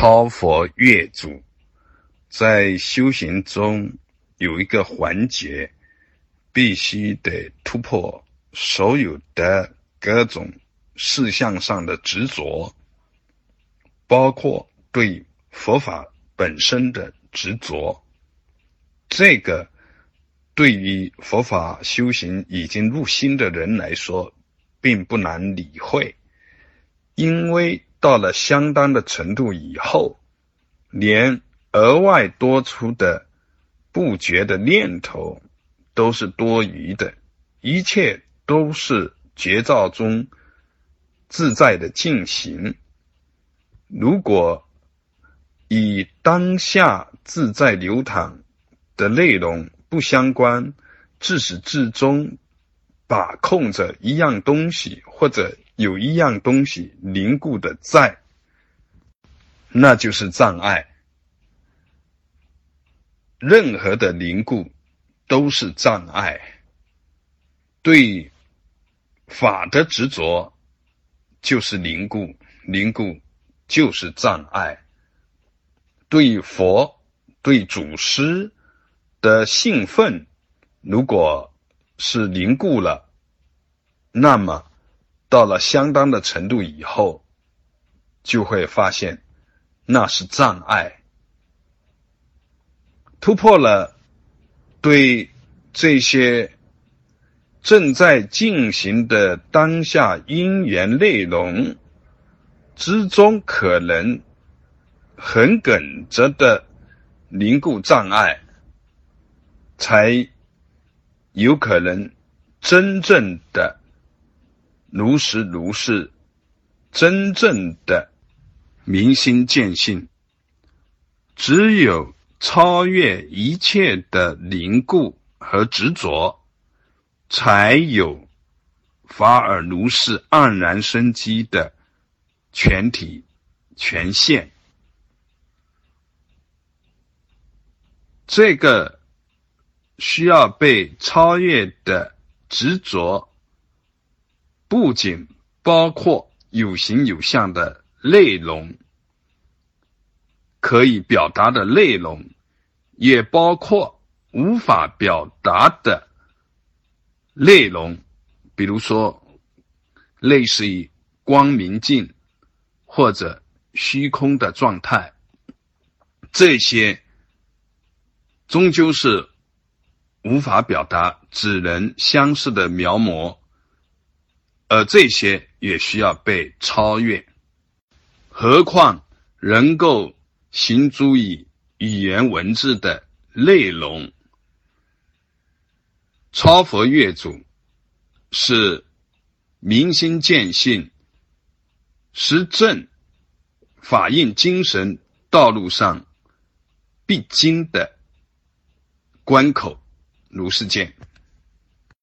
超佛越主，在修行中有一个环节，必须得突破所有的各种事项上的执着，包括对佛法本身的执着。这个对于佛法修行已经入心的人来说，并不难理会，因为。到了相当的程度以后，连额外多出的不觉的念头都是多余的，一切都是觉照中自在的进行。如果与当下自在流淌的内容不相关，自始至终把控着一样东西或者。有一样东西凝固的在，那就是障碍。任何的凝固都是障碍。对法的执着就是凝固，凝固就是障碍。对佛、对祖师的兴奋，如果是凝固了，那么。到了相当的程度以后，就会发现那是障碍。突破了对这些正在进行的当下因缘内容之中可能很梗着的凝固障碍，才有可能真正的。如实如是，真正的明心见性，只有超越一切的凝固和执着，才有法尔如是黯然生机的全体全现。这个需要被超越的执着。不仅包括有形有相的内容，可以表达的内容，也包括无法表达的内容，比如说类似于光明镜或者虚空的状态，这些终究是无法表达，只能相似的描摹。而这些也需要被超越，何况能够行诸于语言文字的内容。超佛越主是明心见性、实证法印精神道路上必经的关口，如是见。